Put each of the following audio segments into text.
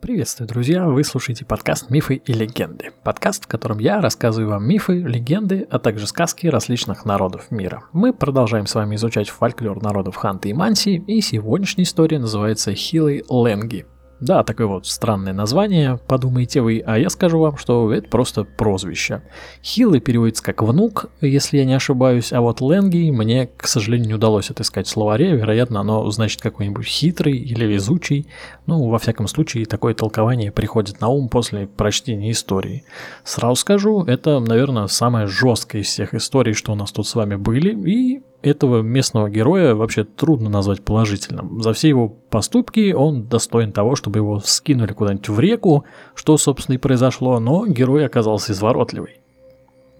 Приветствую, друзья! Вы слушаете подкаст «Мифы и легенды». Подкаст, в котором я рассказываю вам мифы, легенды, а также сказки различных народов мира. Мы продолжаем с вами изучать фольклор народов Ханты и Манси, и сегодняшняя история называется «Хилый Ленги». Да, такое вот странное название, подумайте вы, а я скажу вам, что это просто прозвище. Хилый переводится как «внук», если я не ошибаюсь, а вот Ленги мне, к сожалению, не удалось отыскать в словаре, вероятно, оно значит какой-нибудь хитрый или везучий. Ну, во всяком случае, такое толкование приходит на ум после прочтения истории. Сразу скажу, это, наверное, самая жесткая из всех историй, что у нас тут с вами были, и этого местного героя вообще трудно назвать положительным. За все его поступки он достоин того, чтобы его скинули куда-нибудь в реку, что, собственно, и произошло, но герой оказался изворотливый.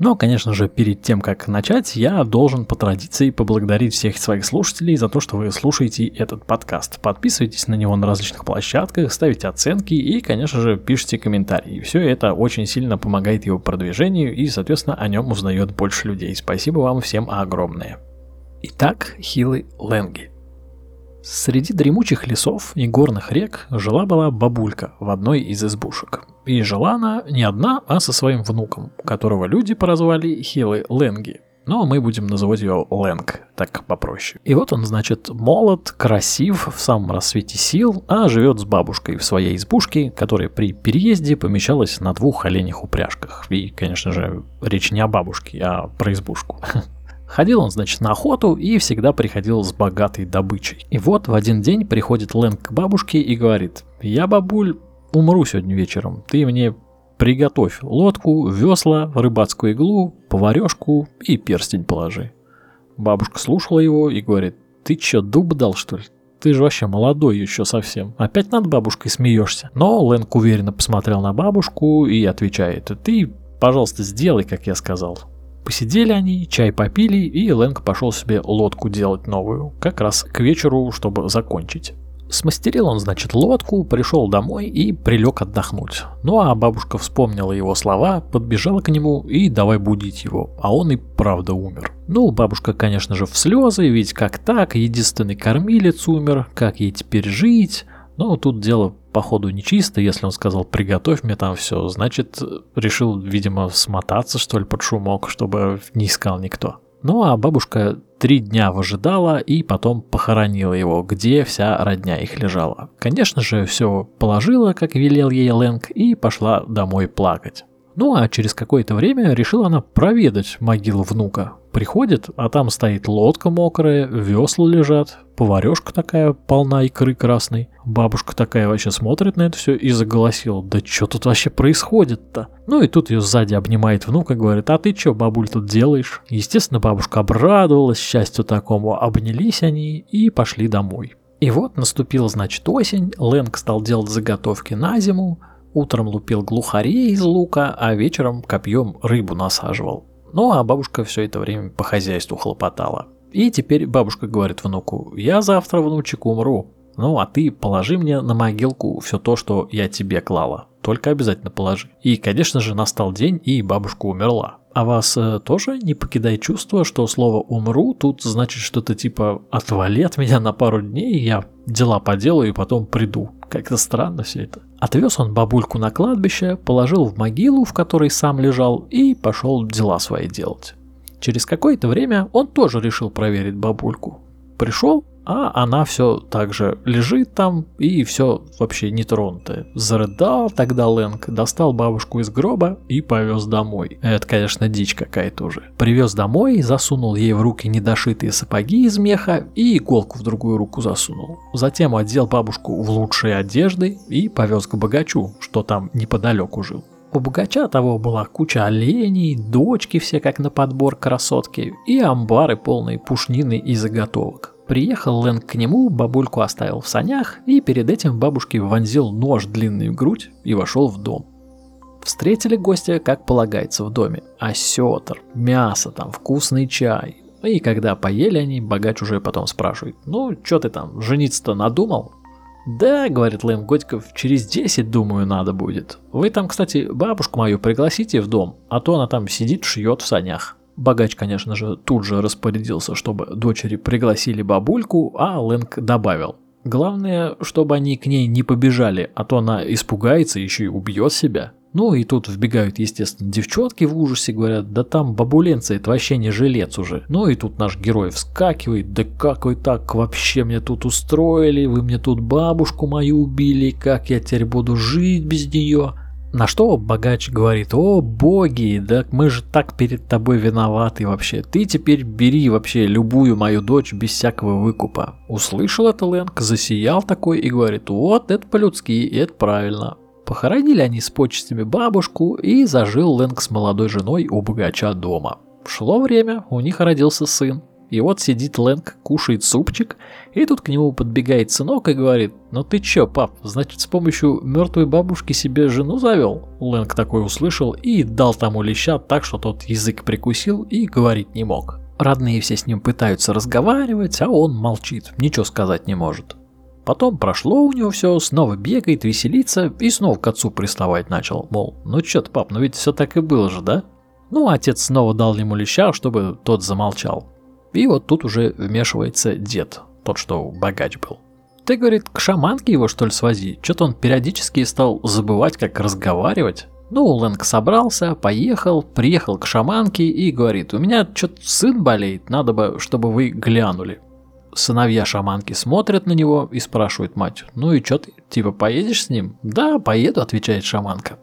Но, конечно же, перед тем, как начать, я должен по традиции поблагодарить всех своих слушателей за то, что вы слушаете этот подкаст. Подписывайтесь на него на различных площадках, ставите оценки и, конечно же, пишите комментарии. Все это очень сильно помогает его продвижению и, соответственно, о нем узнает больше людей. Спасибо вам всем огромное. Итак, Хилы Ленги. Среди дремучих лесов и горных рек жила-была бабулька в одной из избушек. И жила она не одна, а со своим внуком, которого люди прозвали Хилы Ленги. Но мы будем называть ее Лэнг, так попроще. И вот он, значит, молод, красив, в самом рассвете сил, а живет с бабушкой в своей избушке, которая при переезде помещалась на двух оленях упряжках. И, конечно же, речь не о бабушке, а про избушку. Ходил он, значит, на охоту и всегда приходил с богатой добычей. И вот в один день приходит Лэнг к бабушке и говорит, «Я, бабуль, умру сегодня вечером, ты мне приготовь лодку, весла, рыбацкую иглу, поварешку и перстень положи». Бабушка слушала его и говорит, «Ты чё, дуб дал, что ли? Ты же вообще молодой еще совсем. Опять над бабушкой смеешься. Но Лэнг уверенно посмотрел на бабушку и отвечает, ты, пожалуйста, сделай, как я сказал. Посидели они, чай попили, и Лэнг пошел себе лодку делать новую, как раз к вечеру, чтобы закончить. Смастерил он, значит, лодку, пришел домой и прилег отдохнуть. Ну а бабушка вспомнила его слова, подбежала к нему и давай будить его, а он и правда умер. Ну, бабушка, конечно же, в слезы, ведь как так, единственный кормилец умер, как ей теперь жить? Но тут дело походу нечисто, если он сказал «приготовь мне там все», значит, решил, видимо, смотаться, что ли, под шумок, чтобы не искал никто. Ну а бабушка три дня выжидала и потом похоронила его, где вся родня их лежала. Конечно же, все положила, как велел ей Лэнг, и пошла домой плакать. Ну а через какое-то время решила она проведать могилу внука. Приходит, а там стоит лодка мокрая, весла лежат, поварешка такая полна икры красной. Бабушка такая вообще смотрит на это все и заголосила, да что тут вообще происходит-то? Ну и тут ее сзади обнимает внук и говорит, а ты что, бабуль, тут делаешь? Естественно, бабушка обрадовалась счастью такому, обнялись они и пошли домой. И вот наступила, значит, осень, Лэнг стал делать заготовки на зиму, Утром лупил глухарей из лука, а вечером копьем рыбу насаживал. Ну а бабушка все это время по хозяйству хлопотала. И теперь бабушка говорит внуку, я завтра, внучек, умру. Ну а ты положи мне на могилку все то, что я тебе клала. Только обязательно положи. И, конечно же, настал день, и бабушка умерла. А вас э, тоже не покидает чувство, что слово «умру» тут значит что-то типа «отвали от меня на пару дней, я дела поделаю и потом приду». Как-то странно все это. Отвез он бабульку на кладбище, положил в могилу, в которой сам лежал, и пошел дела свои делать. Через какое-то время он тоже решил проверить бабульку. Пришел, а она все так же лежит там и все вообще не тронутое. Зарыдал тогда Лэнг, достал бабушку из гроба и повез домой. Это, конечно, дичь какая-то уже. Привез домой, засунул ей в руки недошитые сапоги из меха и иголку в другую руку засунул. Затем одел бабушку в лучшие одежды и повез к богачу, что там неподалеку жил. У богача того была куча оленей, дочки все как на подбор красотки и амбары полные пушнины и заготовок. Приехал Лэнг к нему, бабульку оставил в санях и перед этим бабушке вонзил нож длинный в грудь и вошел в дом. Встретили гостя, как полагается в доме. Осетр, мясо там, вкусный чай. И когда поели они, богач уже потом спрашивает, ну, что ты там, жениться-то надумал? Да, говорит Лэм Годиков, через 10, думаю, надо будет. Вы там, кстати, бабушку мою пригласите в дом, а то она там сидит, шьет в санях. Богач, конечно же, тут же распорядился, чтобы дочери пригласили бабульку, а Лэнг добавил. Главное, чтобы они к ней не побежали, а то она испугается еще и убьет себя. Ну и тут вбегают, естественно, девчонки в ужасе, говорят, да там бабуленца, это вообще не жилец уже. Ну и тут наш герой вскакивает, да как вы так вообще мне тут устроили, вы мне тут бабушку мою убили, как я теперь буду жить без нее? На что богач говорит, о боги, да мы же так перед тобой виноваты вообще. Ты теперь бери вообще любую мою дочь без всякого выкупа. Услышал это Лэнг, засиял такой и говорит, вот это по-людски, это правильно. Похоронили они с почестями бабушку, и зажил Лэнг с молодой женой у богача дома. Шло время, у них родился сын. И вот сидит Лэнг, кушает супчик, и тут к нему подбегает сынок и говорит, «Ну ты чё, пап, значит с помощью мертвой бабушки себе жену завел?» Лэнг такой услышал и дал тому леща так, что тот язык прикусил и говорить не мог. Родные все с ним пытаются разговаривать, а он молчит, ничего сказать не может. Потом прошло у него все, снова бегает, веселится и снова к отцу приставать начал. Мол, ну чё ты, пап, ну ведь все так и было же, да? Ну, отец снова дал ему леща, чтобы тот замолчал. И вот тут уже вмешивается дед, тот, что богач был. Ты, говорит, к шаманке его что ли свози? Что-то он периодически стал забывать, как разговаривать. Ну, Лэнг собрался, поехал, приехал к шаманке и говорит, у меня что-то сын болеет, надо бы, чтобы вы глянули. Сыновья шаманки смотрят на него и спрашивают мать, ну и что ты, типа поедешь с ним? Да, поеду, отвечает шаманка.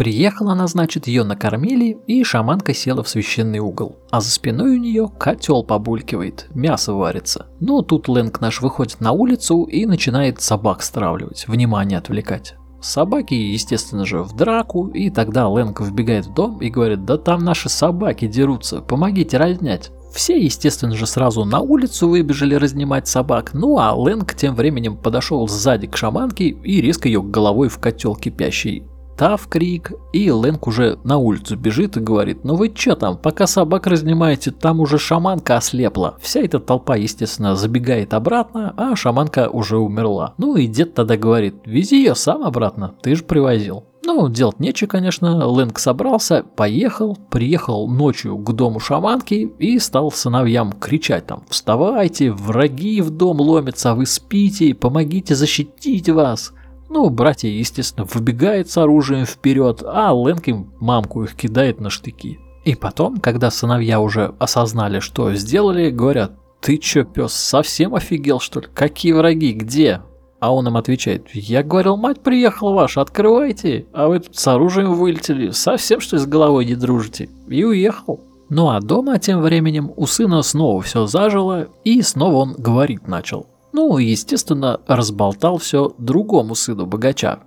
Приехала она, значит, ее накормили, и шаманка села в священный угол. А за спиной у нее котел побулькивает, мясо варится. Ну, тут Лэнг наш выходит на улицу и начинает собак стравливать, внимание отвлекать. Собаки, естественно же, в драку, и тогда Лэнг вбегает в дом и говорит, да там наши собаки дерутся, помогите разнять. Все, естественно же, сразу на улицу выбежали разнимать собак, ну а Лэнг тем временем подошел сзади к шаманке и резко ее головой в котел кипящий. Та в крик, и Лэнг уже на улицу бежит и говорит, ну вы чё там, пока собак разнимаете, там уже шаманка ослепла. Вся эта толпа, естественно, забегает обратно, а шаманка уже умерла. Ну и дед тогда говорит, вези ее сам обратно, ты же привозил. Ну, делать нечего, конечно, Лэнг собрался, поехал, приехал ночью к дому шаманки и стал сыновьям кричать там «Вставайте, враги в дом ломятся, вы спите, помогите защитить вас!» Ну, братья, естественно, выбегают с оружием вперед, а Лэнг мамку их кидает на штыки. И потом, когда сыновья уже осознали, что сделали, говорят, ты чё, пес, совсем офигел, что ли? Какие враги? Где? А он им отвечает, я говорил, мать приехала ваша, открывайте. А вы тут с оружием вылетели, совсем что с головой не дружите? И уехал. Ну а дома тем временем у сына снова все зажило, и снова он говорить начал. Ну, естественно, разболтал все другому сыну богача.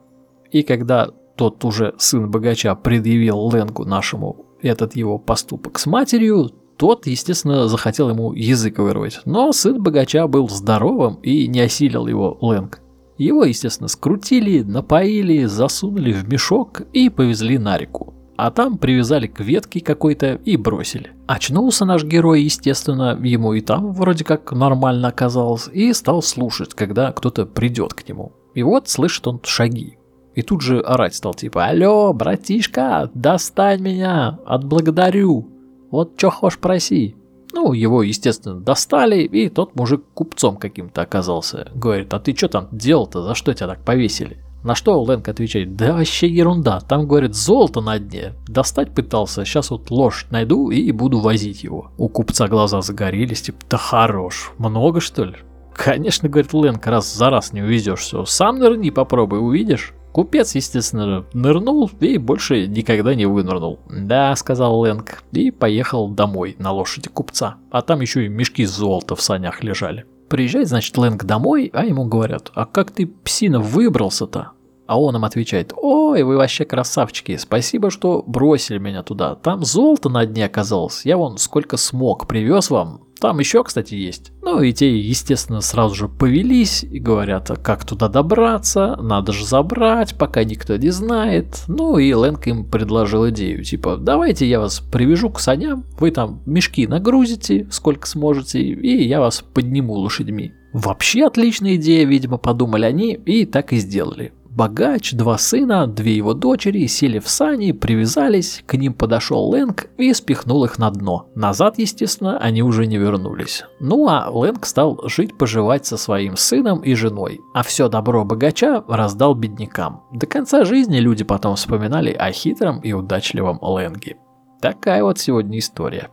И когда тот уже сын богача предъявил Ленгу нашему этот его поступок с матерью, тот, естественно, захотел ему язык вырвать. Но сын богача был здоровым и не осилил его Ленг. Его, естественно, скрутили, напоили, засунули в мешок и повезли на реку. А там привязали к ветке какой-то и бросили. Очнулся наш герой, естественно, ему и там вроде как нормально оказалось, и стал слушать, когда кто-то придет к нему. И вот слышит он шаги. И тут же орать стал типа «Алло, братишка, достань меня, отблагодарю, вот чё хочешь проси». Ну, его, естественно, достали, и тот мужик купцом каким-то оказался. Говорит, а ты что там делал-то, за что тебя так повесили? На что Лэнг отвечает, да вообще ерунда, там, говорит, золото на дне. Достать пытался, сейчас вот лошадь найду и буду возить его. У купца глаза загорелись, типа, да хорош, много что ли? Конечно, говорит Лэнг, раз за раз не увезешь все, сам нырни попробуй, увидишь. Купец, естественно, нырнул и больше никогда не вынырнул. Да, сказал Лэнг, и поехал домой на лошади купца. А там еще и мешки золота в санях лежали. Приезжает, значит, Лэнг домой, а ему говорят, а как ты, псина, выбрался-то? А он им отвечает, ой, вы вообще красавчики, спасибо, что бросили меня туда. Там золото на дне оказалось, я вон сколько смог привез вам, там еще, кстати, есть. Ну и те, естественно, сразу же повелись и говорят, как туда добраться, надо же забрать, пока никто не знает. Ну и Лэнг им предложил идею, типа, давайте я вас привяжу к саням, вы там мешки нагрузите, сколько сможете, и я вас подниму лошадьми. Вообще отличная идея, видимо, подумали они, и так и сделали. Богач, два сына, две его дочери сели в сани, привязались, к ним подошел Лэнг и спихнул их на дно. Назад, естественно, они уже не вернулись. Ну а Лэнг стал жить-поживать со своим сыном и женой, а все добро богача раздал беднякам. До конца жизни люди потом вспоминали о хитром и удачливом Лэнге. Такая вот сегодня история.